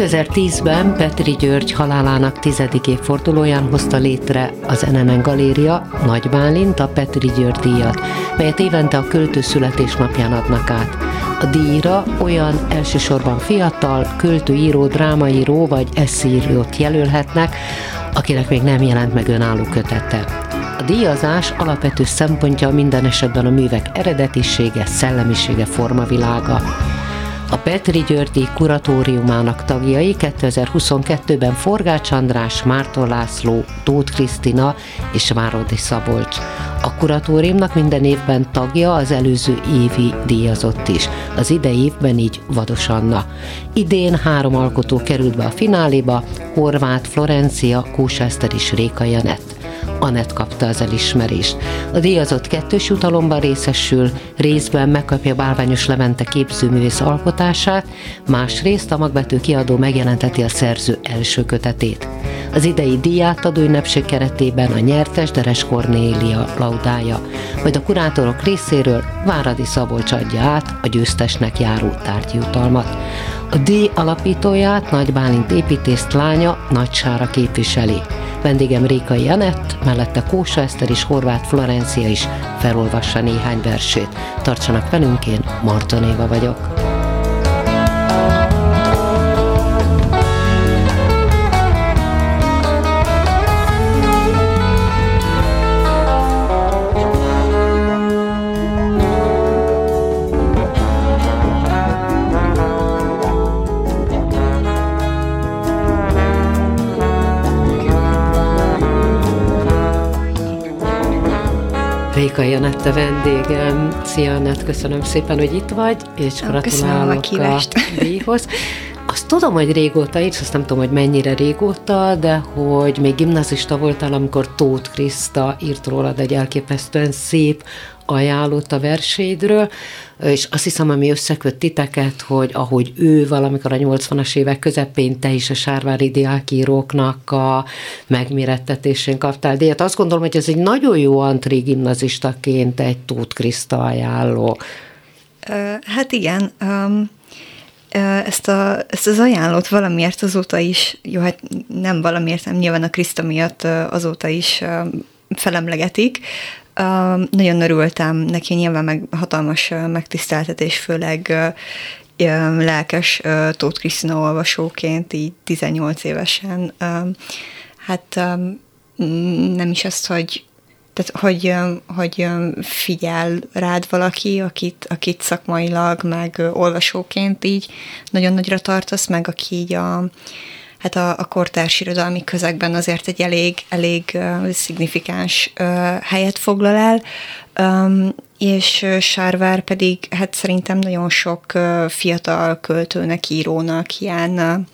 2010-ben Petri György halálának tizedik évfordulóján hozta létre az NMN Galéria Nagy Bálint a Petri György díjat, melyet évente a költő születésnapján adnak át. A díjra olyan elsősorban fiatal, költőíró, drámaíró vagy eszírót jelölhetnek, akinek még nem jelent meg önálló kötete. A díjazás alapvető szempontja minden esetben a művek eredetisége, szellemisége, formavilága. Petri Györgyi kuratóriumának tagjai 2022-ben Forgács András, Márton László, Tóth Krisztina és Várodi Szabolcs. A kuratóriumnak minden évben tagja az előző évi díjazott is, az idei évben így Vados Anna. Idén három alkotó került be a fináléba, Horváth, Florencia, Kós Eszter és Réka Janett. Anett kapta az elismerést. A díjazott kettős jutalomban részesül, részben megkapja Bálványos Levente képzőművész alkotását, másrészt a magbetű kiadó megjelenteti a szerző első kötetét. Az idei díjátadó ünnepség keretében a nyertes Deres Kornélia laudája, majd a kurátorok részéről Váradi Szabolcs adja át a győztesnek járó tárgyjutalmat. A díj alapítóját Nagy Bálint építészt lánya Nagy Sára képviseli. Vendégem Rékai Janett, mellette Kósa Eszter és Horváth Florencia is felolvassa néhány versét. Tartsanak velünk, én Marton Éva vagyok. Réka Janett a vendégem. Szia Annett, köszönöm szépen, hogy itt vagy, és gratulálok a, a díjhoz. Azt tudom, hogy régóta írsz, azt nem tudom, hogy mennyire régóta, de hogy még gimnazista voltál, amikor Tóth Kriszta írt rólad egy elképesztően szép ajánlott a verseidről, és azt hiszem, ami összeköt titeket, hogy ahogy ő valamikor a 80-as évek közepén te is a sárvári diákíróknak a megmérettetésén kaptál díjat. Azt gondolom, hogy ez egy nagyon jó antré gimnazistaként egy Tóth Kriszta ajánló. Hát igen, um, ezt, a, ezt az ajánlót valamiért azóta is, jó, hát nem valamiért, nem nyilván a Kriszta miatt azóta is felemlegetik, Uh, nagyon örültem neki, nyilván meg hatalmas uh, megtiszteltetés, főleg uh, lelkes Tóth Krisztina olvasóként, így 18 évesen. Hát nem is azt, hogy tehát, hogy, hogy figyel rád valaki, akit, akit szakmailag, meg olvasóként így nagyon nagyra tartasz, meg aki így a, hát a, a kortárs irodalmi közegben azért egy elég, elég uh, szignifikáns uh, helyet foglal el, um, és Sárvár pedig hát szerintem nagyon sok uh, fiatal költőnek, írónak ilyen uh,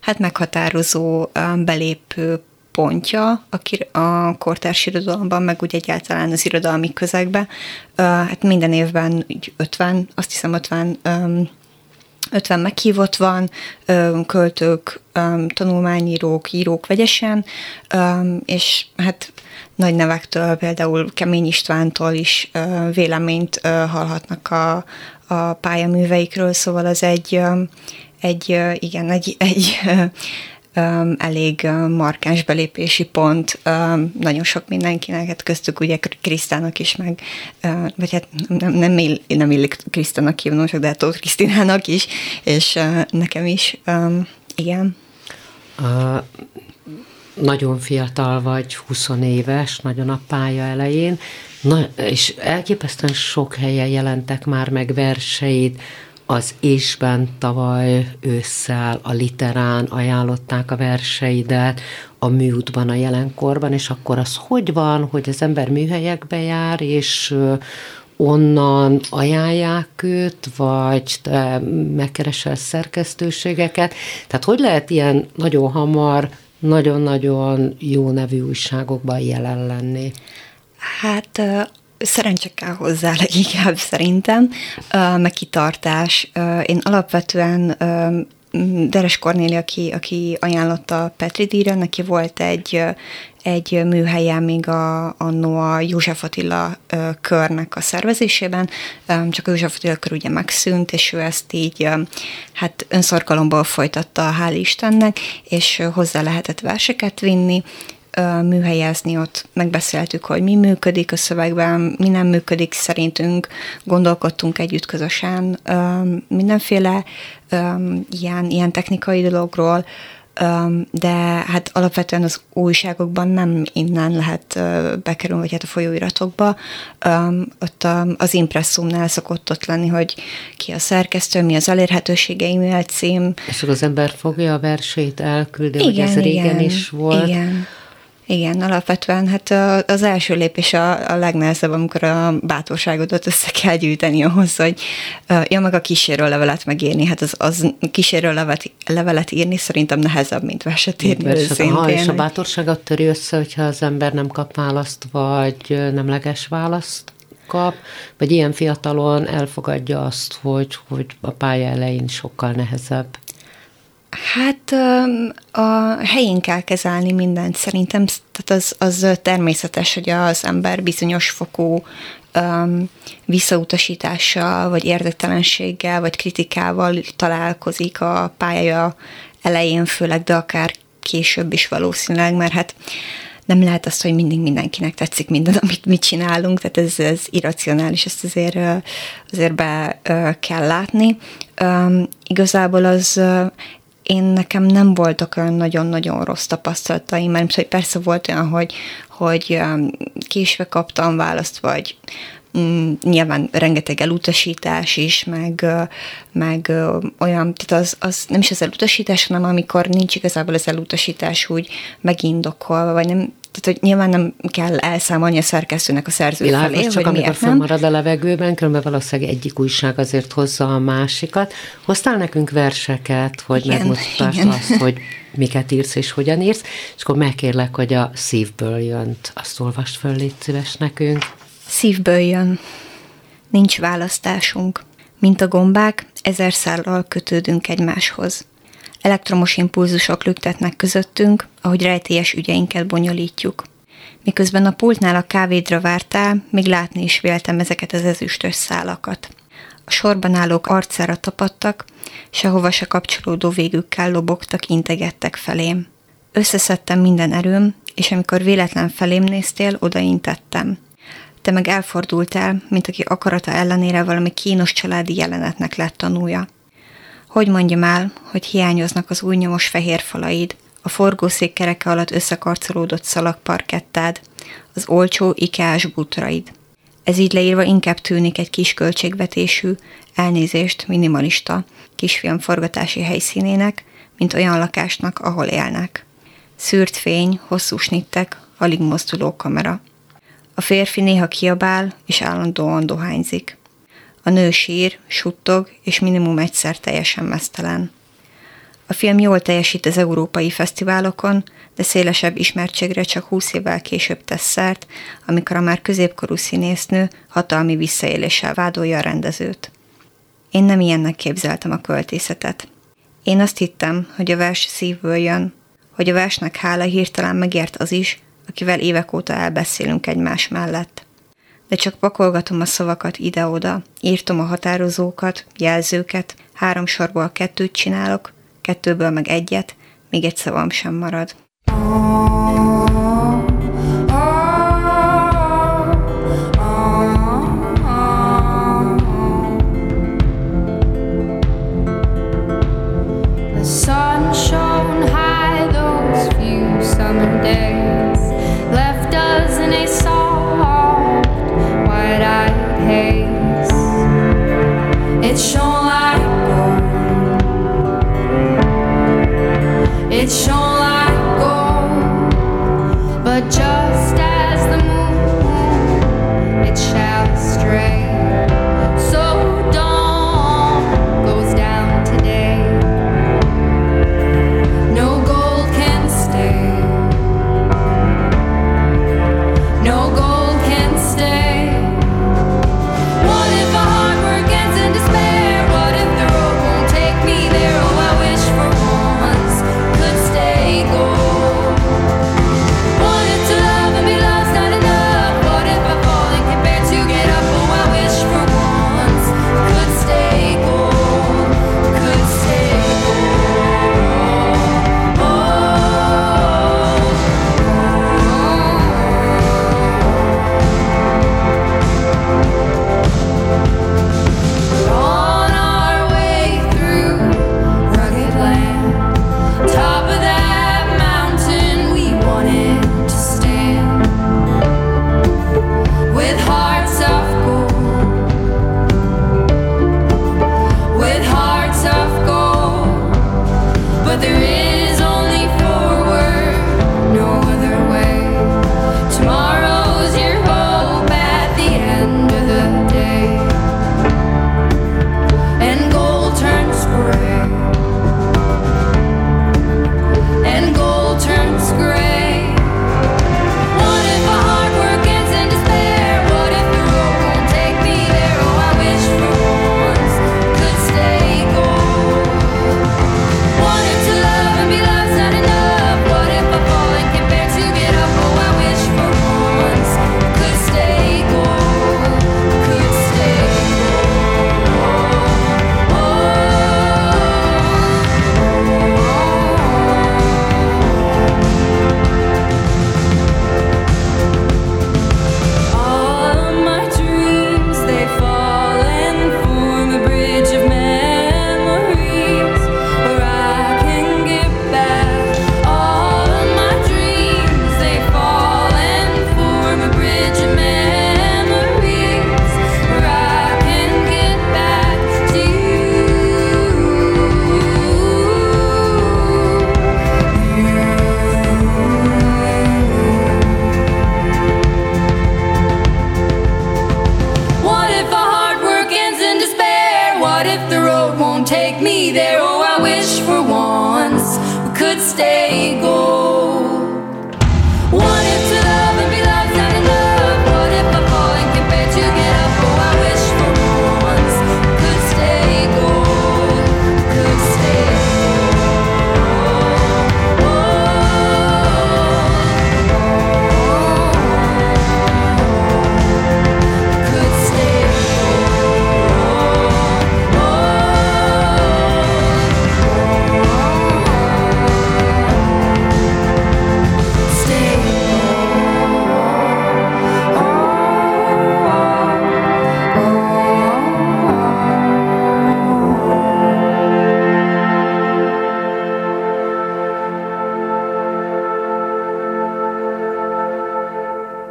hát meghatározó uh, belépő pontja a, a kortárs irodalomban, meg úgy egyáltalán az irodalmi közegben. Uh, hát minden évben 50, azt hiszem 50 um, 50 meghívott van, költők, tanulmányírók, írók vegyesen, és hát nagy nevektől, például Kemény Istvántól is véleményt hallhatnak a, a pályaműveikről, szóval az egy, egy igen, egy, egy elég markáns belépési pont nagyon sok mindenkinek, hát köztük ugye Krisztának is, meg, vagy hát nem, nem, ill, nem illik Krisztának hívnom, csak de hát Tóth Krisztinának is, és nekem is, igen. Nagyon fiatal vagy, 20 éves, nagyon a pálya elején, Na, és elképesztően sok helyen jelentek már meg verseid, az Ésben tavaly ősszel a Literán ajánlották a verseidet, a műútban a jelenkorban, és akkor az hogy van, hogy az ember műhelyekbe jár, és onnan ajánlják őt, vagy te megkeresel szerkesztőségeket. Tehát hogy lehet ilyen nagyon hamar nagyon-nagyon jó nevű újságokban jelen lenni? Hát szerencse kell hozzá leginkább szerintem, meg kitartás. Én alapvetően Deres Kornéli, aki, aki ajánlotta Petri díjra, neki volt egy, egy műhelye még a, annó a József Attila körnek a szervezésében, csak a József Attila kör ugye megszűnt, és ő ezt így hát önszorgalomból folytatta, hál' Istennek, és hozzá lehetett verseket vinni, műhelyezni, ott megbeszéltük, hogy mi működik a szövegben, mi nem működik szerintünk, gondolkodtunk együtt közösen mindenféle ilyen, ilyen technikai dologról, de hát alapvetően az újságokban nem innen lehet bekerülni, vagy hát a folyóiratokba. Ott az impresszumnál szokott ott lenni, hogy ki a szerkesztő, mi az elérhetősége, e-mail cím. És az ember fogja a versét, elküldi, igen, hogy ez régen igen, is volt. Igen. Igen, alapvetően hát az első lépés a, a legnehezebb, amikor a bátorságodat össze kell gyűjteni ahhoz, hogy ja, meg a kísérő levelet megírni. Hát az, az kísérő levelet, levelet írni szerintem nehezebb, mint verset írni. Verset, aha, és a bátorságot töri össze, hogyha az ember nem kap választ, vagy nemleges választ kap, vagy ilyen fiatalon elfogadja azt, hogy, hogy a pálya elején sokkal nehezebb. Hát a helyén kell kezelni mindent szerintem, tehát az, az természetes, hogy az ember bizonyos fokú um, visszautasítással, vagy érdektelenséggel, vagy kritikával találkozik a pálya elején főleg, de akár később is valószínűleg, mert hát nem lehet azt, hogy mindig mindenkinek tetszik minden, amit mi csinálunk, tehát ez, ez irracionális, ezt azért, azért be kell látni. Um, igazából az én nekem nem voltak olyan nagyon-nagyon rossz tapasztalataim, mert hogy persze volt olyan, hogy, hogy um, késve kaptam választ, vagy mm, nyilván rengeteg elutasítás is, meg, meg olyan, tehát az, az nem is az elutasítás, hanem amikor nincs igazából az elutasítás úgy megindokolva, vagy nem, tehát, hogy nyilván nem kell elszámolni a szerkesztőnek a szerző Világos, felé, csak hogy amikor marad a levegőben, különben valószínűleg egyik újság azért hozza a másikat. Hoztál nekünk verseket, hogy igen, megmutasd azt, hogy miket írsz és hogyan írsz, és akkor megkérlek, hogy a szívből jönt. Azt olvast föl, légy szíves nekünk. Szívből jön. Nincs választásunk. Mint a gombák, ezer szállal kötődünk egymáshoz. Elektromos impulzusok lüktetnek közöttünk, ahogy rejtélyes ügyeinket bonyolítjuk. Miközben a pultnál a kávédra vártál, még látni is véltem ezeket az ezüstös szálakat. A sorban állók arcára tapadtak, sehova se kapcsolódó végükkel lobogtak, integettek felém. Összeszedtem minden erőm, és amikor véletlen felém néztél, odaintettem. Te meg elfordultál, mint aki akarata ellenére valami kínos családi jelenetnek lett tanúja. Hogy mondjam el, hogy hiányoznak az új nyomos fehér falaid, a forgószék kereke alatt összekarcolódott szalagparkettád, az olcsó ikeás bútoraid. Ez így leírva inkább tűnik egy kis költségvetésű, elnézést minimalista kisfilm forgatási helyszínének, mint olyan lakásnak, ahol élnek. Szűrt fény, hosszú snittek, alig mozduló kamera. A férfi néha kiabál, és állandóan dohányzik. A nő sír, suttog, és minimum egyszer teljesen mesztelen. A film jól teljesít az európai fesztiválokon, de szélesebb ismertségre csak húsz évvel később tesz szert, amikor a már középkorú színésznő hatalmi visszaéléssel vádolja a rendezőt. Én nem ilyennek képzeltem a költészetet. Én azt hittem, hogy a vers szívből jön, hogy a versnek hála hirtelen megért az is, akivel évek óta elbeszélünk egymás mellett de csak pakolgatom a szavakat ide-oda, írtom a határozókat, jelzőket, három sorból kettőt csinálok, kettőből meg egyet, még egy szavam sem marad. It shone like gold. It shone.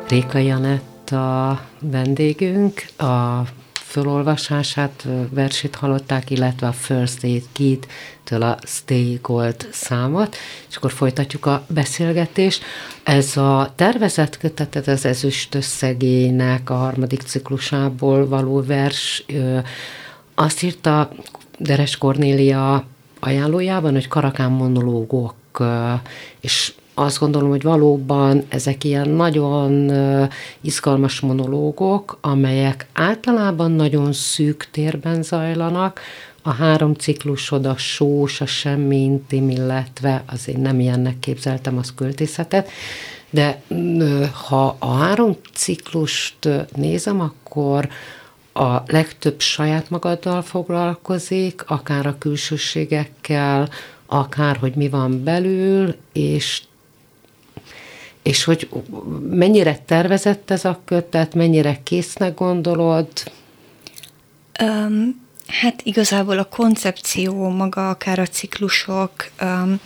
Réka Janett a vendégünk, a fölolvasását, versét hallották, illetve a First Aid Kit-től a Stay Gold számot, és akkor folytatjuk a beszélgetést. Ez a tervezett kötetet az ezüst összegének a harmadik ciklusából való vers, azt írta Deres Kornélia ajánlójában, hogy karakán monológok, és azt gondolom, hogy valóban ezek ilyen nagyon izgalmas monológok, amelyek általában nagyon szűk térben zajlanak, a három ciklusod, a sós, a semmi intim, illetve azért nem ilyennek képzeltem az költészetet, de ha a három ciklust nézem, akkor a legtöbb saját magaddal foglalkozik, akár a külsőségekkel, akár hogy mi van belül, és és hogy mennyire tervezett ez a kötet, mennyire késznek gondolod? Um, hát igazából a koncepció, maga akár a ciklusok, um,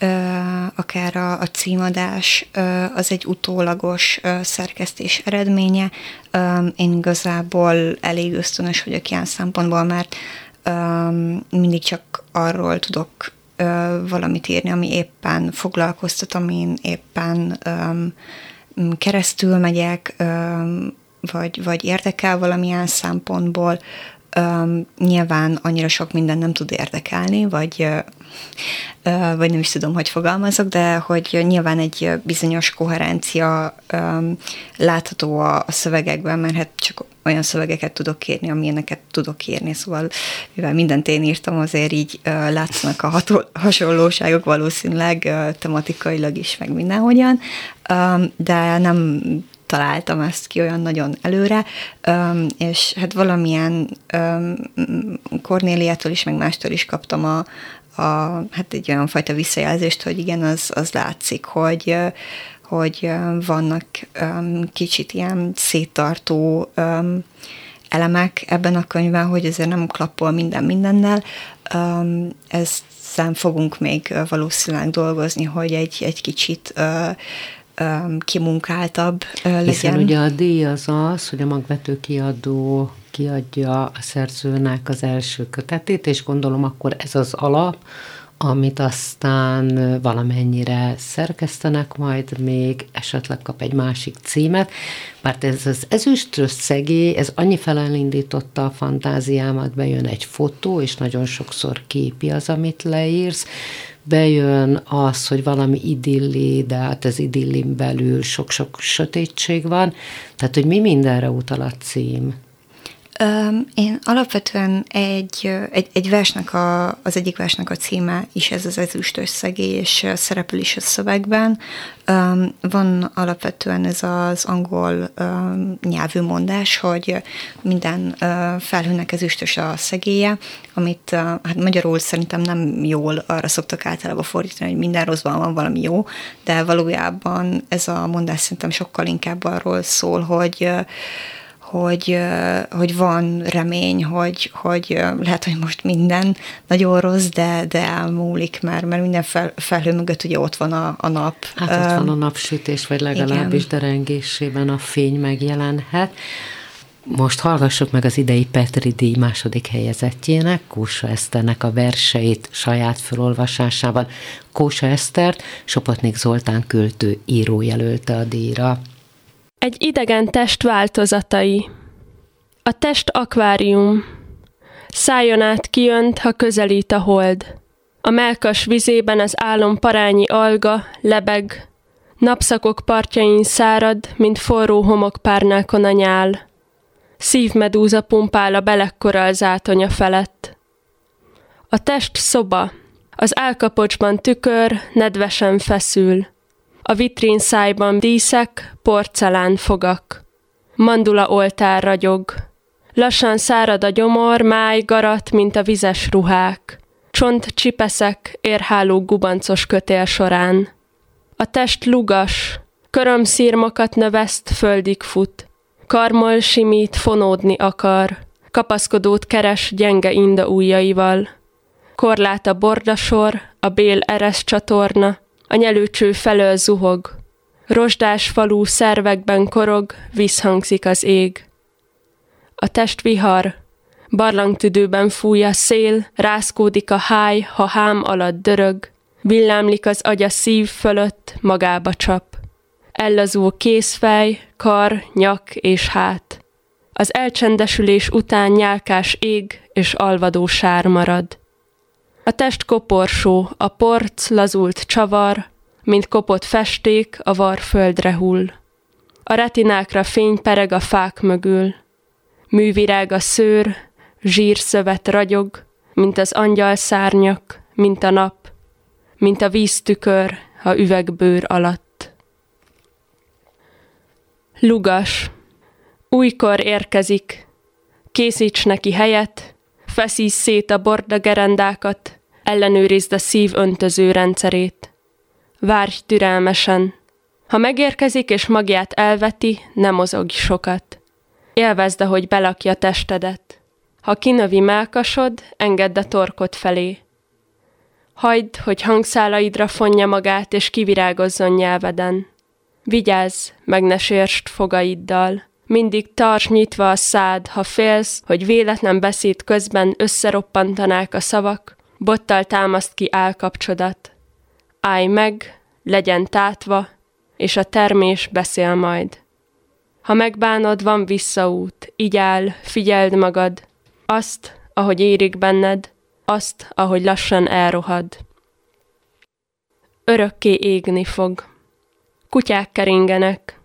uh, akár a, a címadás, uh, az egy utólagos uh, szerkesztés eredménye. Um, én igazából elég ösztönös vagyok ilyen szempontból, mert um, mindig csak arról tudok uh, valamit írni, ami éppen foglalkoztat, amin éppen um, keresztül megyek, um, vagy, vagy érdekel valamilyen szempontból. Um, nyilván annyira sok minden nem tud érdekelni, vagy, uh, vagy nem is tudom, hogy fogalmazok, de hogy nyilván egy bizonyos koherencia um, látható a, a szövegekben, mert hát csak olyan szövegeket tudok írni, amilyeneket tudok írni, szóval mivel mindent én írtam, azért így uh, látszanak a hatol- hasonlóságok valószínűleg uh, tematikailag is, meg mindenhogyan, um, de nem találtam ezt ki olyan nagyon előre, és hát valamilyen Kornéliától is, meg mástól is kaptam a, a, hát egy olyan fajta visszajelzést, hogy igen, az, az látszik, hogy hogy vannak kicsit ilyen széttartó elemek ebben a könyvben, hogy ezért nem klappol minden mindennel. Um, ezzel fogunk még valószínűleg dolgozni, hogy egy, egy kicsit kimunkáltabb legyen. Hiszen ugye a díj az az, hogy a magvető kiadó kiadja a szerzőnek az első kötetét, és gondolom akkor ez az alap, amit aztán valamennyire szerkesztenek majd még, esetleg kap egy másik címet, mert ez az ezüstös szegé, ez annyi felelindította a fantáziámat, bejön egy fotó, és nagyon sokszor képi az, amit leírsz, bejön az, hogy valami idilli, de hát az idillin belül sok-sok sötétség van, tehát hogy mi mindenre utal a cím? Én alapvetően egy, egy, egy versnek, a, az egyik versnek a címe is ez az ezüst összegé, és szerepel is a szövegben. Van alapvetően ez az angol nyelvű mondás, hogy minden felhőnek ezüstös a szegélye, amit hát magyarul szerintem nem jól arra szoktak általában fordítani, hogy minden rosszban van valami jó, de valójában ez a mondás szerintem sokkal inkább arról szól, hogy hogy, hogy van remény, hogy, hogy lehet, hogy most minden nagyon rossz, de, de elmúlik, mert, mert minden fel, felhő mögött ugye ott van a, a nap. Hát ott van a napsütés, vagy legalábbis Igen. derengésében a fény megjelenhet. Most hallgassuk meg az idei Petri díj második helyezettjének, Kósa Eszternek a verseit saját felolvasásában. Kósa Esztert Sopotnik Zoltán költő író jelölte a díjra. Egy idegen test változatai. A test akvárium. Szájon át kijönt, ha közelít a hold. A melkas vizében az álom parányi alga, lebeg, napszakok partjain szárad, mint forró homokpárnákon a nyál. Szívmedúza pumpál a belekkora az átonya felett. A test szoba, az álkapocsban tükör nedvesen feszül. A vitrin szájban díszek, porcelán fogak. Mandula oltár ragyog. Lassan szárad a gyomor, máj, garat, mint a vizes ruhák. Csont csipeszek, érháló gubancos kötél során. A test lugas, körömszírmokat növeszt, földig fut. Karmol simít, fonódni akar. Kapaszkodót keres gyenge inda ujjaival. Korlát a bordasor, a bél eres csatorna, a nyelőcső felől zuhog. Rozsdás falú szervekben korog, visszhangzik az ég. A test vihar, barlangtüdőben fúj a szél, rászkódik a háj, ha hám alatt dörög, villámlik az agya szív fölött, magába csap. Ellazul kézfej, kar, nyak és hát. Az elcsendesülés után nyálkás ég és alvadó sár marad. A test koporsó, a porc lazult csavar, mint kopott festék a var földre hull. A retinákra fény pereg a fák mögül. Művirág a szőr, zsírszövet ragyog, mint az angyal szárnyak, mint a nap, mint a víztükör a üvegbőr alatt. Lugas, újkor érkezik, készíts neki helyet, feszíts szét a borda gerendákat, ellenőrizd a szív öntöző rendszerét. Várj türelmesen. Ha megérkezik és magját elveti, ne mozogj sokat. Élvezd, ahogy belakja testedet. Ha kinövi melkasod, engedd a torkot felé. Hagyd, hogy hangszálaidra fonja magát, és kivirágozzon nyelveden. Vigyázz, meg ne sérst fogaiddal. Mindig tarts nyitva a szád, ha félsz, hogy véletlen beszéd közben összeroppantanák a szavak, bottal támaszt ki állkapcsodat. Állj meg, legyen tátva, és a termés beszél majd. Ha megbánod, van visszaút, így áll, figyeld magad, azt, ahogy érik benned, azt, ahogy lassan elrohad. Örökké égni fog. Kutyák keringenek.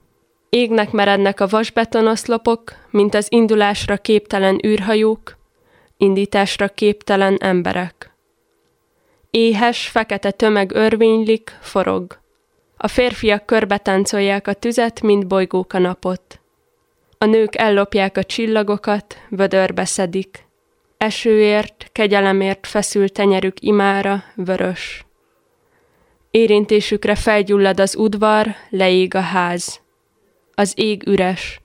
Égnek merednek a vasbetonoszlopok, mint az indulásra képtelen űrhajók, indításra képtelen emberek. Éhes, fekete tömeg örvénylik, forog. A férfiak körbetáncolják a tüzet, mint bolygók a napot. A nők ellopják a csillagokat, vödörbe szedik. Esőért, kegyelemért feszült tenyerük imára, vörös. Érintésükre felgyullad az udvar, leég a ház. Az ég üres.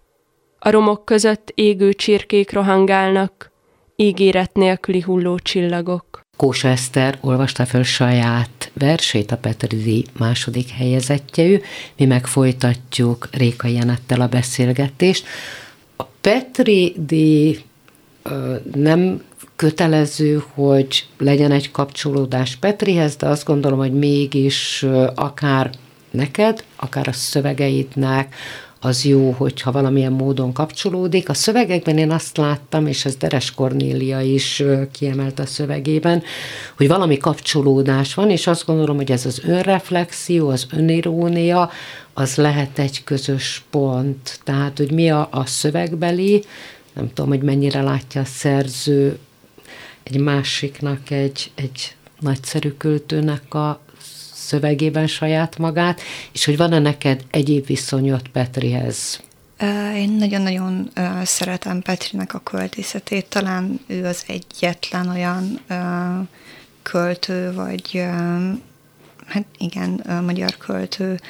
A romok között égő csirkék rohangálnak, ígéret nélküli hulló csillagok. Kósa Eszter olvasta föl saját versét, a Petri második helyezettje ő. Mi meg folytatjuk Réka Jenettel a beszélgetést. A Petri díj nem kötelező, hogy legyen egy kapcsolódás Petrihez, de azt gondolom, hogy mégis akár neked, akár a szövegeidnek, az jó, hogyha valamilyen módon kapcsolódik. A szövegekben én azt láttam, és ez Deres Kornélia is kiemelt a szövegében, hogy valami kapcsolódás van, és azt gondolom, hogy ez az önreflexió, az önirónia, az lehet egy közös pont. Tehát, hogy mi a, a szövegbeli, nem tudom, hogy mennyire látja a szerző egy másiknak, egy, egy nagyszerű költőnek a szövegében saját magát, és hogy van-e neked egyéb viszonyod Petrihez? Én nagyon-nagyon szeretem Petrinek a költészetét, talán ő az egyetlen olyan költő, vagy hát igen, magyar költő,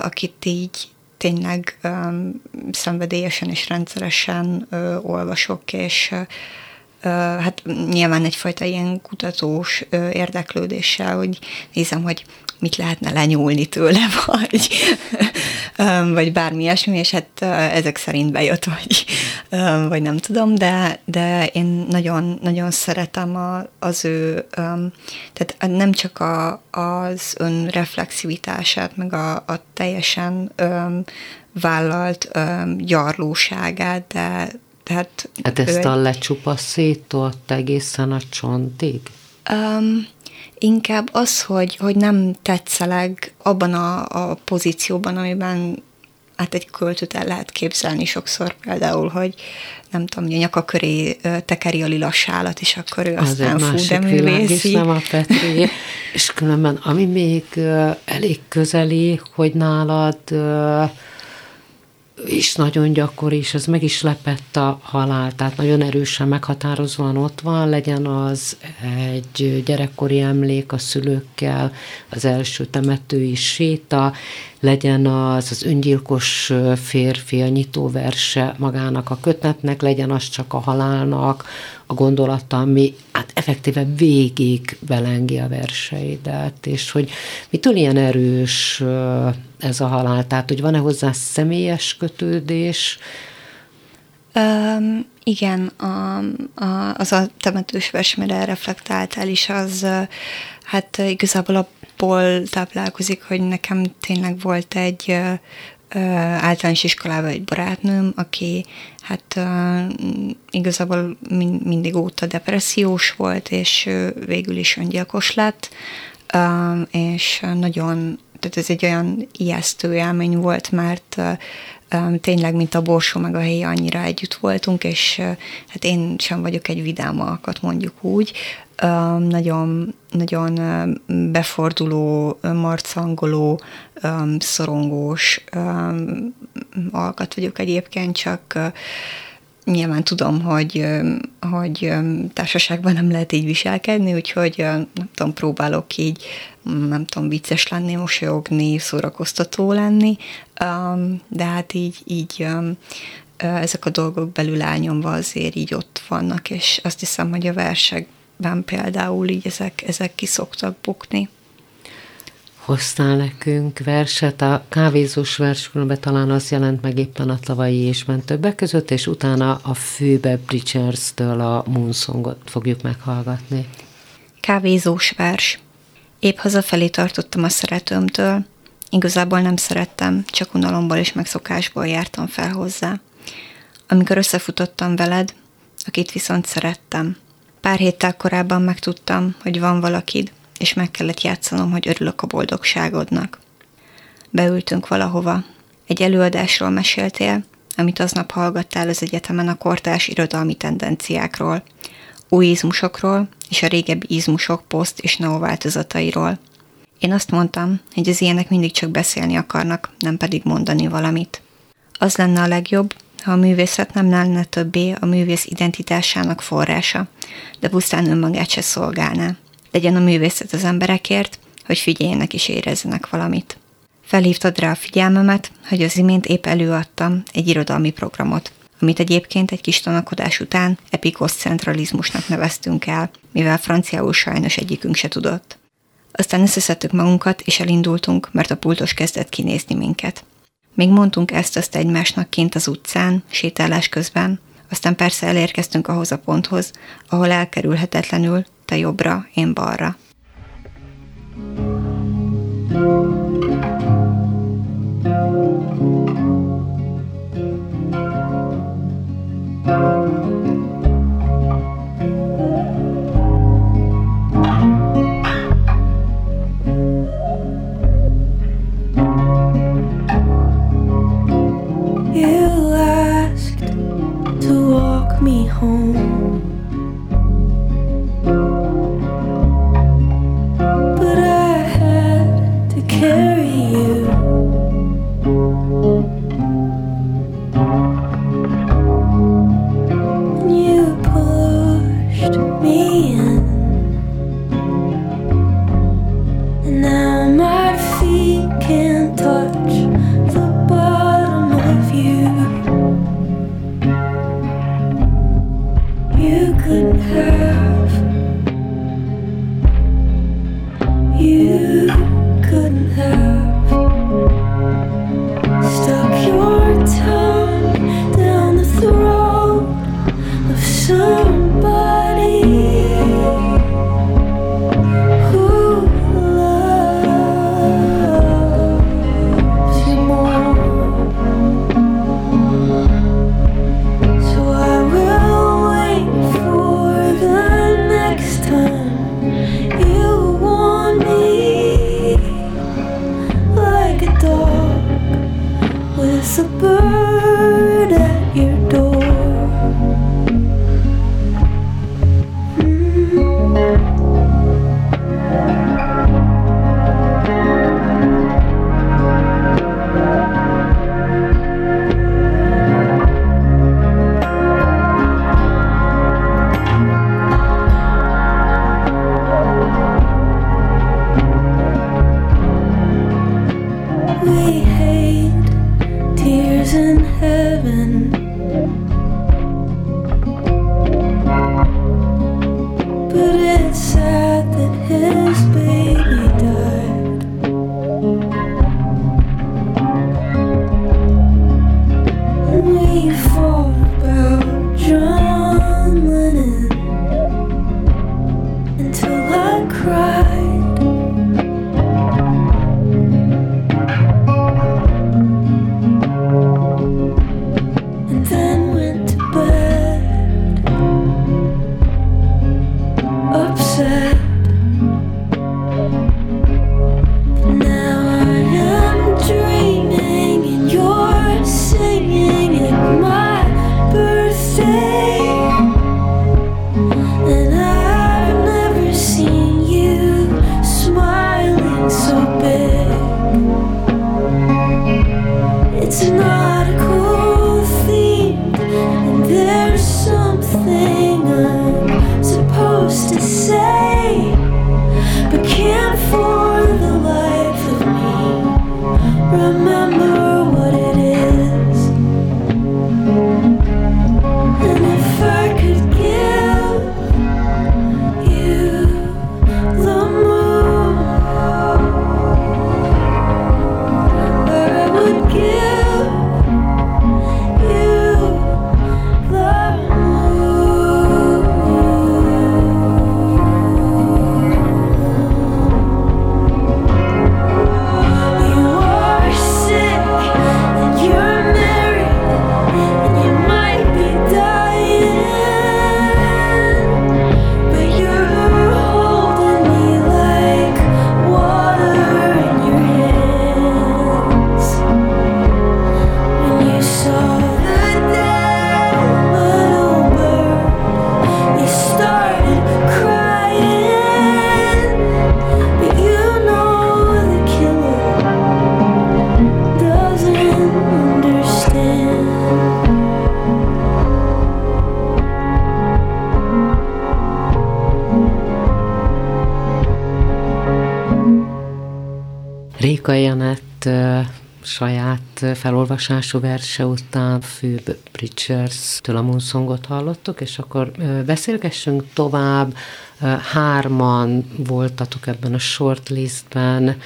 akit így tényleg szenvedélyesen és rendszeresen olvasok, és hát nyilván egyfajta ilyen kutatós érdeklődéssel, hogy nézem, hogy mit lehetne lenyúlni tőle, vagy, vagy bármi ilyesmi, és hát ezek szerint bejött, vagy, vagy nem tudom, de, de én nagyon, nagyon szeretem a, az ő, tehát nem csak a, az önreflexivitását, meg a, a teljesen vállalt gyarlóságát, de, tehát Hát ezt egy- a lecsupaszított egészen a csontig? Um, inkább az, hogy, hogy nem tetszeleg abban a, a pozícióban, amiben hát egy költőt el lehet képzelni sokszor például, hogy nem tudom, a nyaka köré tekeri a lila sálat, és akkor ő Az aztán fú, de másik világ művészi. nem a Petri. És különben, ami még elég közeli, hogy nálad is nagyon gyakori, és ez meg is lepett a halál, tehát nagyon erősen meghatározóan ott van, legyen az egy gyerekkori emlék a szülőkkel, az első temetői séta, legyen az az öngyilkos férfi, a nyitóverse magának a kötetnek, legyen az csak a halálnak a gondolata, ami hát effektíve végig belengi a verseidet, és hogy mitől ilyen erős ez a halál, tehát hogy van-e hozzá személyes kötődés, Um, igen, a, a, az a temetős vers, amire reflektáltál is, az hát igazából abból táplálkozik, hogy nekem tényleg volt egy általános iskolában egy barátnőm, aki hát igazából min, mindig óta depressziós volt, és végül is öngyilkos lett, és nagyon, tehát ez egy olyan ijesztő élmény volt, mert tényleg, mint a borsó meg a helyi, annyira együtt voltunk, és hát én sem vagyok egy vidám alkat, mondjuk úgy. Nagyon, nagyon beforduló, marcangoló, szorongós um, alkat vagyok egyébként, csak nyilván tudom, hogy, hogy társaságban nem lehet így viselkedni, úgyhogy nem tudom, próbálok így, mm, nem tudom, vicces lenni, mosolyogni, szórakoztató lenni, de hát így, így ezek a dolgok belül elnyomva azért így ott vannak, és azt hiszem, hogy a versekben például így ezek, ezek ki szoktak bukni. Hoztál nekünk verset, a kávézós verskülönben talán az jelent meg éppen a tavalyi évben többek között, és utána a főbe Bridgers-től a Moonsongot fogjuk meghallgatni. Kávézós vers. Épp hazafelé tartottam a szeretőmtől. Igazából nem szerettem, csak unalomból és megszokásból jártam fel hozzá. Amikor összefutottam veled, akit viszont szerettem. Pár héttel korábban megtudtam, hogy van valakid, és meg kellett játszanom, hogy örülök a boldogságodnak. Beültünk valahova. Egy előadásról meséltél, amit aznap hallgattál az egyetemen a kortárs irodalmi tendenciákról, új izmusokról és a régebbi izmusok poszt és neováltozatairól. Én azt mondtam, hogy az ilyenek mindig csak beszélni akarnak, nem pedig mondani valamit. Az lenne a legjobb, ha a művészet nem lenne többé a művész identitásának forrása, de pusztán önmagát se szolgálná. Legyen a művészet az emberekért, hogy figyeljenek és érezzenek valamit. Felhívtad rá a figyelmemet, hogy az imént épp előadtam egy irodalmi programot, amit egyébként egy kis tanakodás után epikoszcentralizmusnak neveztünk el, mivel franciául sajnos egyikünk se tudott. Aztán összeszedtük magunkat, és elindultunk, mert a pultos kezdett kinézni minket. Még mondtunk ezt-azt egymásnak kint az utcán, sétálás közben, aztán persze elérkeztünk ahhoz a ponthoz, ahol elkerülhetetlenül detta är bra än bara. You asked to walk me home. Ö, felolvasású verse után főbb Preachers-től a Moonsongot hallottuk, és akkor beszélgessünk tovább. Hárman voltatok ebben a shortlistben.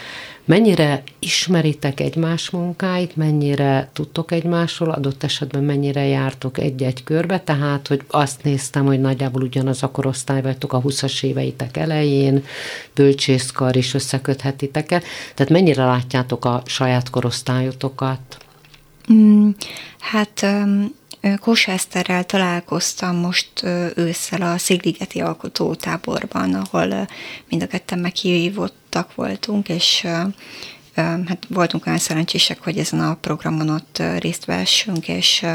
Mennyire ismeritek egymás munkáit, mennyire tudtok egymásról, adott esetben mennyire jártok egy-egy körbe, tehát, hogy azt néztem, hogy nagyjából ugyanaz a korosztály vagytok a 20-as éveitek elején, bölcsészkar is összeköthetitek el, tehát mennyire látjátok a saját korosztályotokat? Mm, hát Eszterrel találkoztam most ősszel a Szigligeti Alkotótáborban, ahol mind a ketten meghívottak voltunk, és hát voltunk olyan szerencsések, hogy ezen a programon ott részt vessünk, és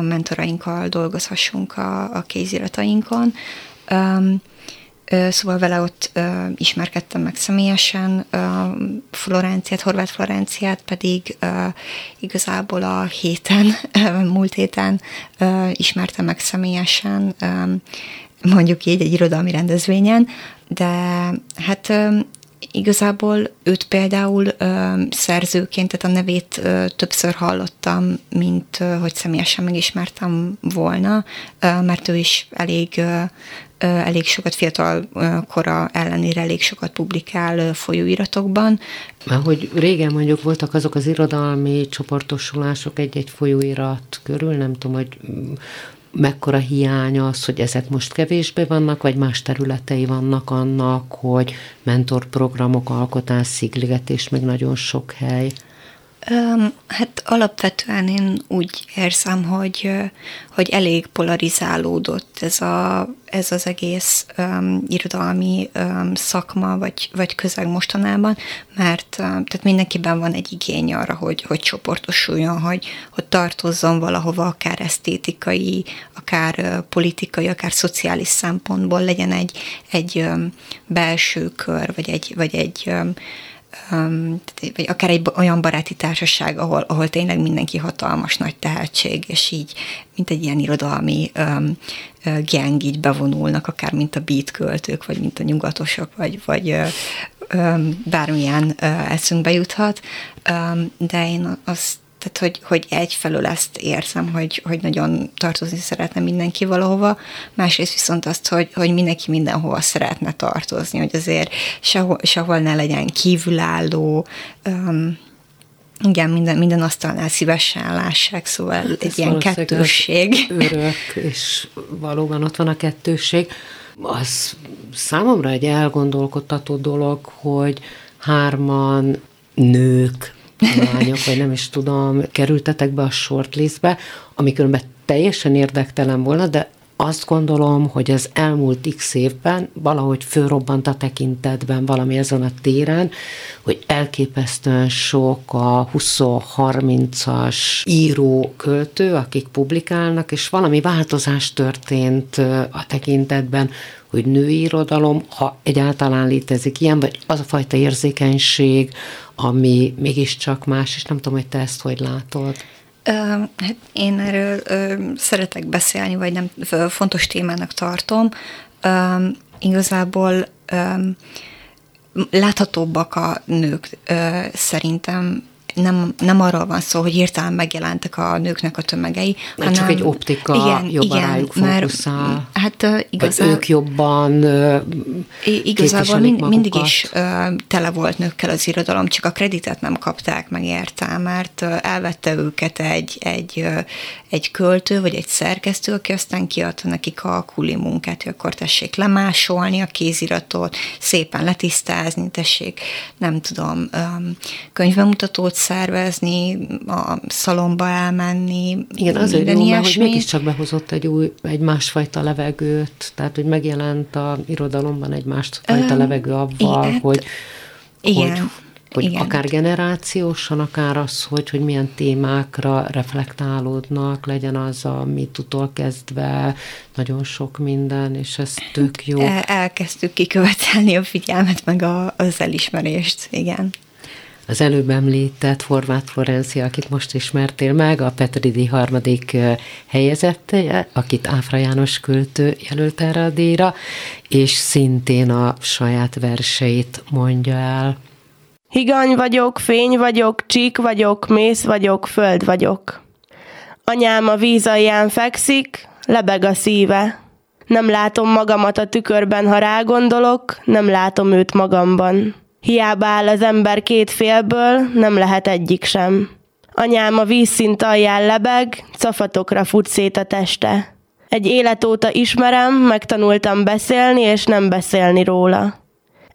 mentorainkkal dolgozhassunk a, a kéziratainkon. Szóval vele ott ismerkedtem meg személyesen, Florenciát, Horváth Florenciát pedig igazából a héten, múlt héten ismertem meg személyesen, mondjuk így egy irodalmi rendezvényen, de hát igazából őt például szerzőként, tehát a nevét többször hallottam, mint hogy személyesen megismertem volna, mert ő is elég elég sokat fiatal kora ellenére elég sokat publikál folyóiratokban. Mert hogy régen mondjuk voltak azok az irodalmi csoportosulások egy-egy folyóirat körül, nem tudom, hogy mm, mekkora hiánya az, hogy ezek most kevésbé vannak, vagy más területei vannak annak, hogy mentorprogramok, alkotás, szigligetés, még nagyon sok hely. Hát alapvetően én úgy érzem, hogy, hogy elég polarizálódott ez, a, ez az egész um, irodalmi um, szakma, vagy, vagy közeg mostanában, mert um, tehát mindenkiben van egy igény arra, hogy, hogy csoportosuljon, hogy, hogy tartozzon valahova, akár esztétikai, akár uh, politikai, akár szociális szempontból legyen egy, egy um, belső kör, vagy egy, vagy egy um, vagy akár egy olyan baráti társaság, ahol, ahol tényleg mindenki hatalmas nagy tehetség, és így, mint egy ilyen irodalmi um, gang így bevonulnak, akár mint a beat költők, vagy mint a nyugatosok, vagy, vagy um, bármilyen uh, eszünkbe juthat, um, de én azt tehát, hogy, hogy egyfelől ezt érzem, hogy, hogy nagyon tartozni szeretne mindenki valahova, másrészt viszont azt, hogy, hogy mindenki mindenhova szeretne tartozni, hogy azért sehol, sehol ne legyen kívülálló, um, igen, minden, minden asztalnál szívesen lássák, szóval hát egy ilyen kettősség. Örök, és valóban ott van a kettősség. Az számomra egy elgondolkodtató dolog, hogy hárman nők, lányok, vagy nem is tudom, kerültetek be a shortlistbe, ami különben teljesen érdektelen volna, de azt gondolom, hogy az elmúlt x évben valahogy fölrobbant a tekintetben valami ezen a téren, hogy elképesztően sok a 20-30-as író, költő, akik publikálnak, és valami változás történt a tekintetben, hogy női irodalom, ha egyáltalán létezik ilyen, vagy az a fajta érzékenység, ami mégiscsak más, és nem tudom, hogy te ezt hogy látod. Hát én erről szeretek beszélni, vagy nem fontos témának tartom. Igazából láthatóbbak a nők szerintem nem, nem arról van szó, hogy hirtelen megjelentek a nőknek a tömegei, Mert hanem... csak egy optika igen, jobban igen, rájuk fókuszál. Hát uh, igazán... ők jobban Igazából mind, mindig is uh, tele volt nőkkel az irodalom, csak a kreditet nem kapták meg érte, mert elvette őket egy, egy, egy költő, vagy egy szerkesztő, aki aztán kiadta nekik a kuli munkát, hogy akkor tessék lemásolni a kéziratot, szépen letisztázni, tessék, nem tudom, könyvemutatót szervezni, a szalomba elmenni. Igen, azért jó, mert hogy mégiscsak behozott egy új, egy másfajta levegőt, tehát hogy megjelent a irodalomban egy másfajta um, levegő avval, igen, hogy, igen. hogy hogy Igen. akár generációsan, akár az, hogy, hogy milyen témákra reflektálódnak, legyen az a mitutól kezdve, nagyon sok minden, és ez tök jó. Elkezdtük kikövetelni a figyelmet, meg a, az elismerést, igen. Az előbb említett Horváth Florencia, akit most ismertél meg, a Petridi harmadik helyezette, akit Áfra János költő jelölt erre a díjra, és szintén a saját verseit mondja el. Higany vagyok, fény vagyok, csík vagyok, mész vagyok, föld vagyok. Anyám a víz alján fekszik, lebeg a szíve. Nem látom magamat a tükörben, ha rágondolok, nem látom őt magamban. Hiába áll az ember két félből, nem lehet egyik sem. Anyám a vízszint alján lebeg, cafatokra fut szét a teste. Egy élet óta ismerem, megtanultam beszélni és nem beszélni róla.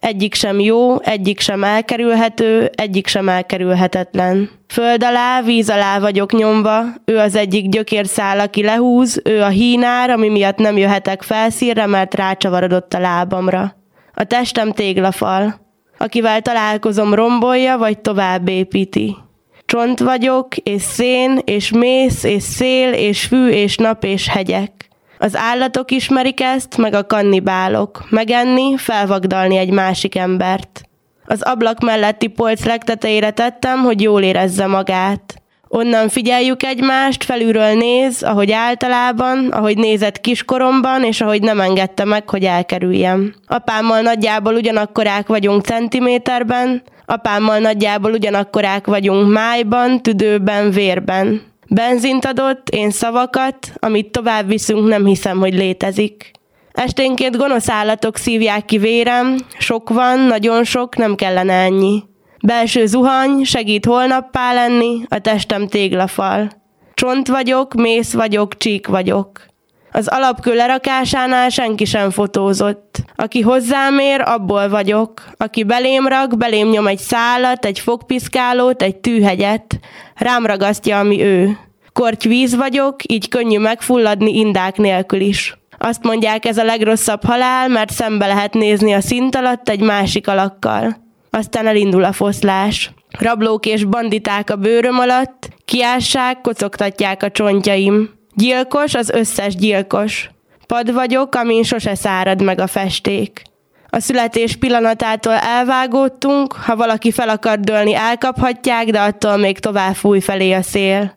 Egyik sem jó, egyik sem elkerülhető, egyik sem elkerülhetetlen. Föld alá, víz alá vagyok nyomva, ő az egyik gyökérszál, aki lehúz, ő a hínár, ami miatt nem jöhetek felszírre, mert rácsavarodott a lábamra. A testem téglafal. Akivel találkozom rombolja, vagy tovább építi. Csont vagyok, és szén, és mész, és szél, és fű, és nap, és hegyek. Az állatok ismerik ezt, meg a kannibálok. Megenni, felvagdalni egy másik embert. Az ablak melletti polc legtetejére tettem, hogy jól érezze magát. Onnan figyeljük egymást, felülről néz, ahogy általában, ahogy nézett kiskoromban, és ahogy nem engedte meg, hogy elkerüljem. Apámmal nagyjából ugyanakkorák vagyunk centiméterben, apámmal nagyjából ugyanakkorák vagyunk májban, tüdőben, vérben. Benzint adott, én szavakat, amit tovább viszünk, nem hiszem, hogy létezik. Esténként gonosz állatok szívják ki vérem, sok van, nagyon sok, nem kellene ennyi. Belső zuhany, segít holnappá lenni, a testem téglafal. Csont vagyok, mész vagyok, csík vagyok. Az alapkő lerakásánál senki sem fotózott. Aki hozzám ér, abból vagyok. Aki belém rak, belém nyom egy szálat, egy fogpiszkálót, egy tűhegyet. Rám ragasztja, ami ő. Korty víz vagyok, így könnyű megfulladni indák nélkül is. Azt mondják, ez a legrosszabb halál, mert szembe lehet nézni a szint alatt egy másik alakkal. Aztán elindul a foszlás. Rablók és banditák a bőröm alatt, kiássák, kocogtatják a csontjaim. Gyilkos az összes gyilkos. Pad vagyok, amin sose szárad meg a festék. A születés pillanatától elvágódtunk, ha valaki fel akar dőlni, elkaphatják, de attól még tovább fúj felé a szél.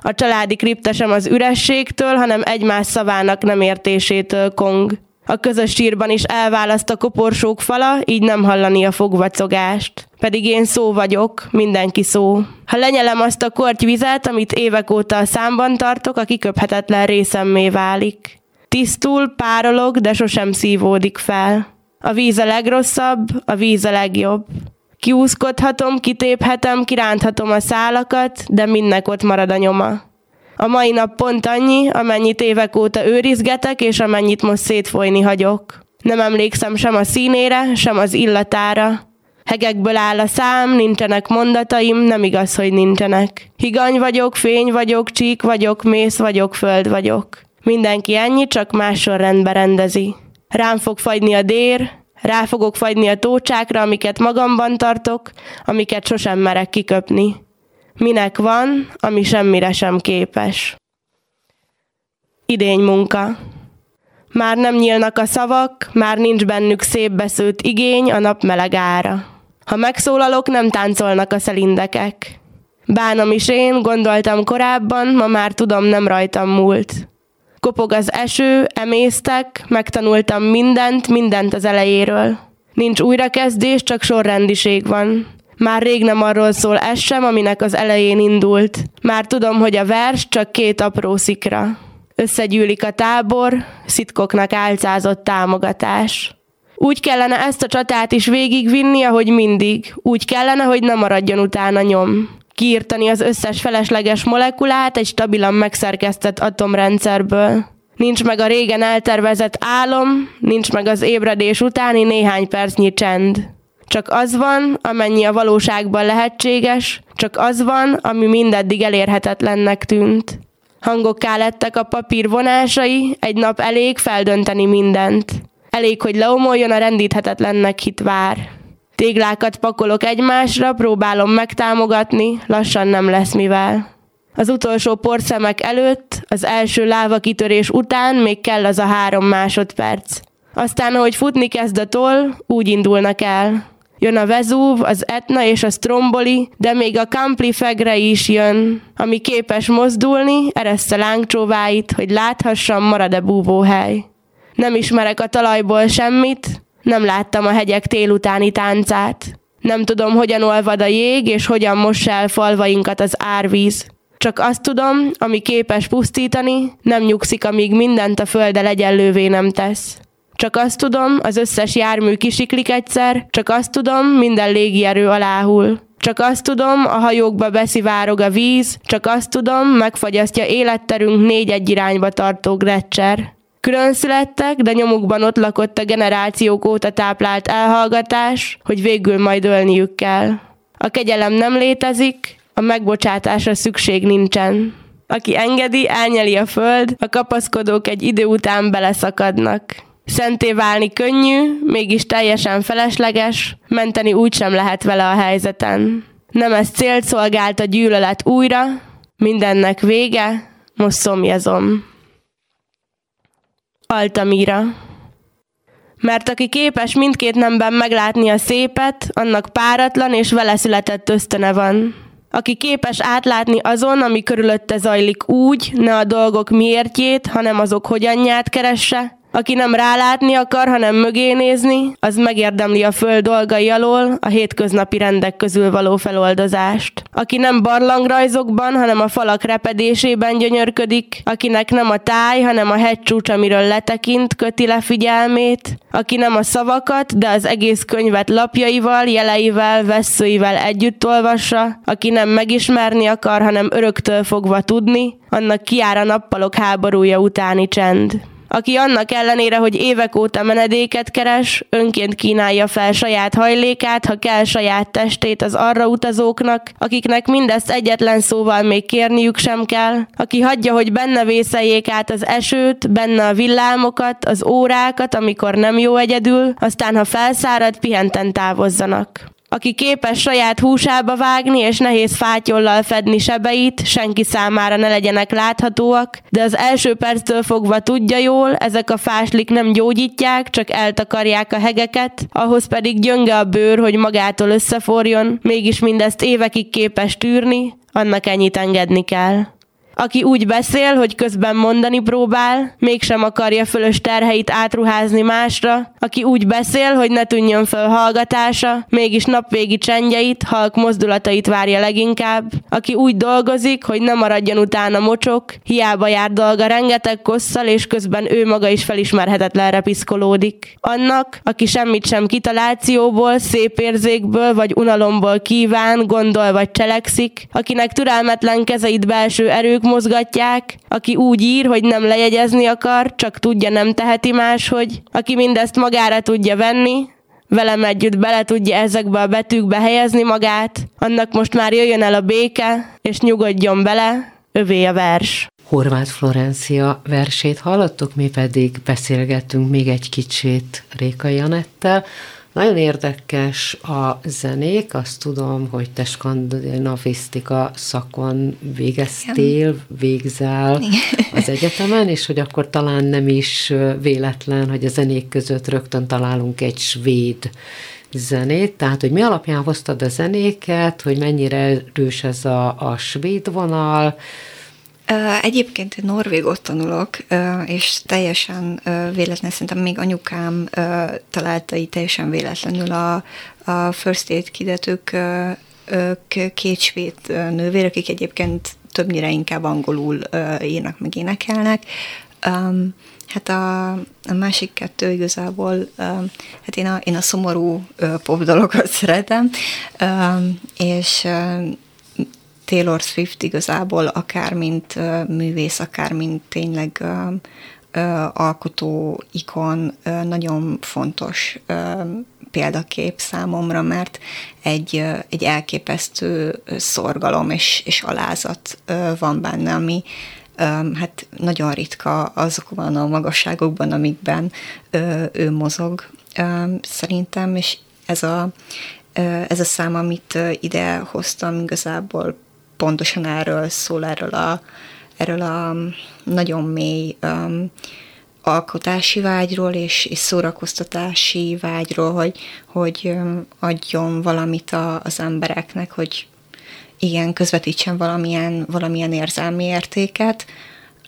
A családi kripta sem az ürességtől, hanem egymás szavának nem értésétől kong. A közös sírban is elválaszt a koporsók fala, így nem hallani a fogvacogást. Pedig én szó vagyok, mindenki szó. Ha lenyelem azt a korty vizet, amit évek óta a számban tartok, a kiköphetetlen részemmé válik. Tisztul, párolog, de sosem szívódik fel. A víz a legrosszabb, a víz a legjobb. Kiúszkodhatom, kitéphetem, kiránthatom a szálakat, de mindnek ott marad a nyoma. A mai nap pont annyi, amennyit évek óta őrizgetek, és amennyit most szétfolyni hagyok. Nem emlékszem sem a színére, sem az illatára. Hegekből áll a szám, nincsenek mondataim, nem igaz, hogy nincsenek. Higany vagyok, fény vagyok, csík vagyok, mész vagyok, föld vagyok. Mindenki ennyi, csak más sorrendbe rendezi. Rám fog fagyni a dér, rá fogok fagyni a tócsákra, amiket magamban tartok, amiket sosem merek kiköpni. Minek van, ami semmire sem képes. Idény munka. Már nem nyílnak a szavak, már nincs bennük szép beszőtt igény a nap meleg ára. Ha megszólalok, nem táncolnak a szelindekek. Bánom is én, gondoltam korábban, ma már tudom, nem rajtam múlt. Kopog az eső, emésztek, megtanultam mindent, mindent az elejéről. Nincs újrakezdés, csak sorrendiség van. Már rég nem arról szól ez sem, aminek az elején indult. Már tudom, hogy a vers csak két apró szikra. Összegyűlik a tábor, szitkoknak álcázott támogatás. Úgy kellene ezt a csatát is végigvinni, ahogy mindig. Úgy kellene, hogy ne maradjon utána nyom. Kiírtani az összes felesleges molekulát egy stabilan megszerkesztett atomrendszerből. Nincs meg a régen eltervezett álom, nincs meg az ébredés utáni néhány percnyi csend. Csak az van, amennyi a valóságban lehetséges, csak az van, ami mindeddig elérhetetlennek tűnt. Hangokká lettek a papír vonásai, egy nap elég feldönteni mindent. Elég, hogy leomoljon a rendíthetetlennek hit vár. Téglákat pakolok egymásra, próbálom megtámogatni, lassan nem lesz mivel. Az utolsó porszemek előtt, az első láva kitörés után még kell az a három másodperc. Aztán, ahogy futni kezd a toll, úgy indulnak el. Jön a Vezúv, az Etna és a Stromboli, de még a Kampli fegre is jön, ami képes mozdulni, ereszte lángcsóváit, hogy láthassam, marad-e búvóhely. Nem ismerek a talajból semmit, nem láttam a hegyek télutáni táncát. Nem tudom, hogyan olvad a jég, és hogyan mossa el falvainkat az árvíz. Csak azt tudom, ami képes pusztítani, nem nyugszik, amíg mindent a földel egyenlővé nem tesz. Csak azt tudom, az összes jármű kisiklik egyszer, csak azt tudom, minden légierő aláhul. Csak azt tudom, a hajókba beszivárog a víz, csak azt tudom, megfagyasztja életterünk négy egy irányba tartó Gletscher. Külön születtek, de nyomukban ott lakott a generációk óta táplált elhallgatás, hogy végül majd ölniük kell. A kegyelem nem létezik, a megbocsátásra szükség nincsen. Aki engedi, elnyeli a föld, a kapaszkodók egy idő után beleszakadnak. Szenté válni könnyű, mégis teljesen felesleges, menteni úgysem lehet vele a helyzeten. Nem ez célt szolgált a gyűlölet újra, mindennek vége, most szomjazom. Altamira mert aki képes mindkét nemben meglátni a szépet, annak páratlan és vele született ösztöne van. Aki képes átlátni azon, ami körülötte zajlik úgy, ne a dolgok miértjét, hanem azok hogyanját keresse, Aki nem rálátni akar, hanem mögé nézni, az megérdemli a föld dolgai alól a hétköznapi rendek közül való feloldozást. Aki nem barlangrajzokban, hanem a falak repedésében gyönyörködik, akinek nem a táj, hanem a hegycsúcs, amiről letekint, köti le figyelmét, aki nem a szavakat, de az egész könyvet lapjaival, jeleivel, vesszőivel együtt olvassa, aki nem megismerni akar, hanem öröktől fogva tudni, annak kiár a nappalok háborúja utáni csend aki annak ellenére, hogy évek óta menedéket keres, önként kínálja fel saját hajlékát, ha kell saját testét az arra utazóknak, akiknek mindezt egyetlen szóval még kérniük sem kell, aki hagyja, hogy benne vészeljék át az esőt, benne a villámokat, az órákat, amikor nem jó egyedül, aztán ha felszárad, pihenten távozzanak aki képes saját húsába vágni és nehéz fátyollal fedni sebeit, senki számára ne legyenek láthatóak, de az első perctől fogva tudja jól, ezek a fáslik nem gyógyítják, csak eltakarják a hegeket, ahhoz pedig gyönge a bőr, hogy magától összeforjon, mégis mindezt évekig képes tűrni, annak ennyit engedni kell. Aki úgy beszél, hogy közben mondani próbál, mégsem akarja fölös terheit átruházni másra, aki úgy beszél, hogy ne tűnjön föl hallgatása, mégis napvégi csendjeit, halk mozdulatait várja leginkább, aki úgy dolgozik, hogy ne maradjon utána mocsok, hiába jár dolga rengeteg kosszal, és közben ő maga is felismerhetetlenre piszkolódik. Annak, aki semmit sem kitalációból, szép érzékből vagy unalomból kíván, gondol vagy cselekszik, akinek türelmetlen kezeit belső erők mozgatják, aki úgy ír, hogy nem lejegyezni akar, csak tudja, nem teheti máshogy, aki mindezt magára tudja venni, velem együtt bele tudja ezekbe a betűkbe helyezni magát, annak most már jöjjön el a béke, és nyugodjon bele, övé a vers. Horváth Florencia versét hallottuk, mi pedig beszélgettünk még egy kicsit Réka Janettel, nagyon érdekes a zenék, azt tudom, hogy te skandinavisztika szakon végeztél, végzel az egyetemen, és hogy akkor talán nem is véletlen, hogy a zenék között rögtön találunk egy svéd zenét, tehát hogy mi alapján hoztad a zenéket, hogy mennyire erős ez a, a svéd vonal, Egyébként egy norvégot tanulok, és teljesen véletlen, szerintem még anyukám találta így teljesen véletlenül a, a First Aid kidetők két svéd nővér, akik egyébként többnyire inkább angolul írnak, meg énekelnek. Hát a, a másik kettő igazából, hát én a, én a szomorú pop dalokat szeretem, és Taylor Swift igazából akár mint művész, akár mint tényleg alkotó ikon nagyon fontos példakép számomra, mert egy, egy elképesztő szorgalom és, és alázat van benne, ami hát nagyon ritka azokban a magasságokban, amikben ő mozog szerintem, és ez a, ez a szám, amit ide hoztam, igazából pontosan erről szól, erről a, erről a nagyon mély um, alkotási vágyról és, és szórakoztatási vágyról, hogy, hogy adjon valamit a, az embereknek, hogy igen, közvetítsen valamilyen, valamilyen érzelmi értéket.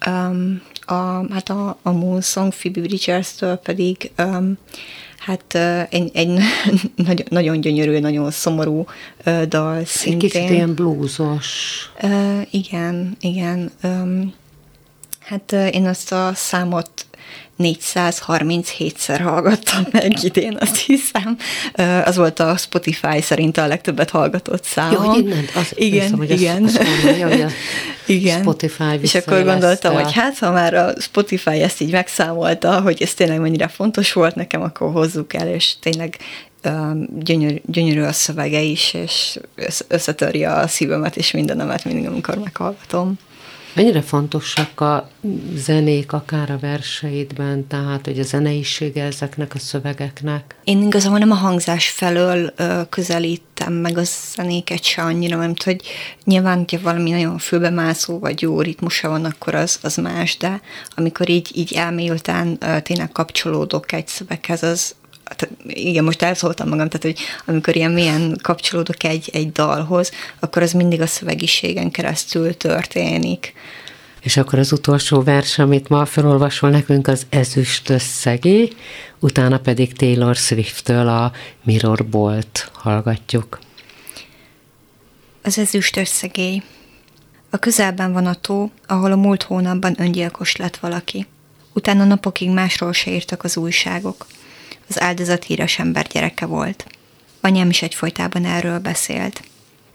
Um, a, hát a, a Moon Song Phoebe Bridgers-től pedig um, Hát egy, egy nagyon, nagyon gyönyörű, nagyon szomorú dal szintén. Egy kicsit ilyen blúzos. Uh, igen, igen. Um, hát én azt a számot 437-szer hallgattam meg idén, azt hiszem. Az volt a Spotify szerint a legtöbbet hallgatott szám. Jó, hogy innen, az, igen, hiszem, hogy igen. Azt, azt mondja, hogy a igen. Spotify És akkor gondoltam, hogy hát, ha már a Spotify ezt így megszámolta, hogy ez tényleg mennyire fontos volt nekem, akkor hozzuk el, és tényleg gyönyörű, gyönyörű a szövege is, és összetörje a szívemet és mindenemet mindig, amikor meghallgatom. Mennyire fontosak a zenék, akár a verseidben, tehát hogy a zeneisége ezeknek a szövegeknek? Én igazából nem a hangzás felől ö, közelítem meg a zenéket se annyira, mert hogy nyilván, hogyha valami nagyon fülbemászó vagy jó ritmusa van, akkor az, az más, de amikor így, így elmélyülten tényleg kapcsolódok egy szöveghez, az, igen, most elszóltam magam, tehát hogy amikor ilyen milyen kapcsolódok egy, egy dalhoz, akkor az mindig a szövegiségen keresztül történik. És akkor az utolsó vers, amit ma felolvasol nekünk, az ezüst összegé, utána pedig Taylor Swift-től a Mirror Bolt hallgatjuk. Az ezüst összegély. A közelben van a tó, ahol a múlt hónapban öngyilkos lett valaki. Utána napokig másról se írtak az újságok. Az áldozat híres ember gyereke volt. Anyám is egyfolytában erről beszélt.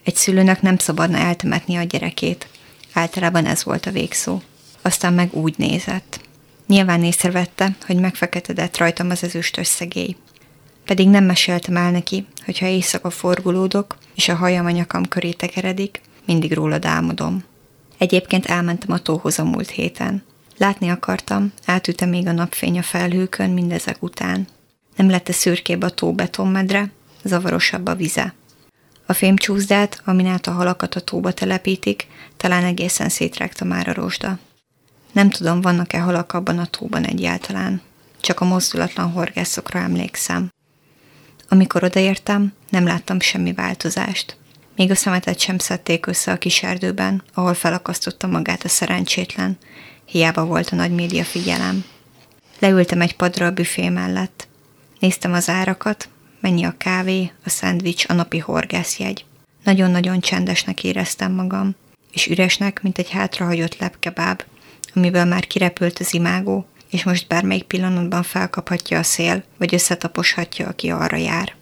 Egy szülőnek nem szabadna eltemetni a gyerekét. Általában ez volt a végszó. Aztán meg úgy nézett. Nyilván észrevette, hogy megfeketedett rajtam az ezüst összegély. Pedig nem meséltem el neki, hogyha éjszaka forgulódok, és a hajam a nyakam köré tekeredik, mindig rólad álmodom. Egyébként elmentem a tóhoz a múlt héten. Látni akartam, átüte még a napfény a felhőkön mindezek után. Nem lett a szürkébb a tó betonmedre, zavarosabb a vize. A fémcsúszdát, amin át a halakat a tóba telepítik, talán egészen szétrágta már a rozsda. Nem tudom, vannak-e halak abban a tóban egyáltalán. Csak a mozdulatlan horgászokra emlékszem. Amikor odaértem, nem láttam semmi változást. Még a szemetet sem szedték össze a kis erdőben, ahol felakasztotta magát a szerencsétlen. Hiába volt a nagy média figyelem. Leültem egy padra a büfé mellett. Néztem az árakat, mennyi a kávé, a szendvics, a napi horgászjegy. Nagyon-nagyon csendesnek éreztem magam, és üresnek, mint egy hátrahagyott lepkebáb, amiből már kirepült az imágó, és most bármelyik pillanatban felkaphatja a szél, vagy összetaposhatja, aki arra jár.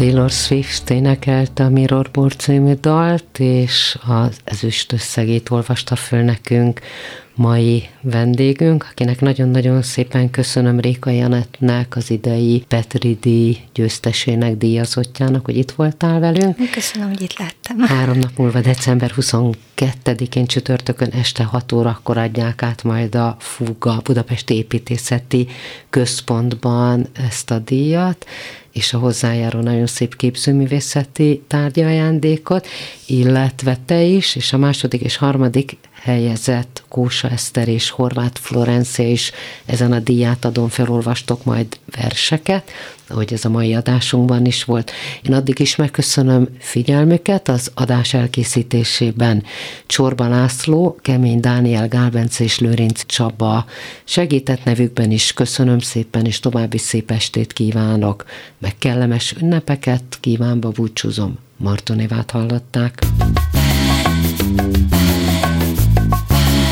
Taylor Swift énekelte a Mirrorboard című dalt, és az ezüst összegét olvasta föl nekünk mai vendégünk, akinek nagyon-nagyon szépen köszönöm Réka Janettnek, az idei Petri díj győztesének, díjazottjának, hogy itt voltál velünk. Köszönöm, hogy itt lettem. Három nap múlva, december 22-én csütörtökön este 6 órakor adják át majd a Fuga Budapesti Építészeti Központban ezt a díjat, és a hozzájáró nagyon szép képzőművészeti tárgyi ajándékot, illetve te is, és a második és harmadik helyezett Kósa Eszter és Horváth Florencia is ezen a díjátadón felolvastok majd verseket, ahogy ez a mai adásunkban is volt. Én addig is megköszönöm figyelmüket az adás elkészítésében. Csorba László, Kemény Dániel, Gálbence és Lőrinc Csaba segített nevükben is köszönöm szépen, és további szép estét kívánok, meg kellemes ünnepeket kívánva búcsúzom. Martonévát hallották.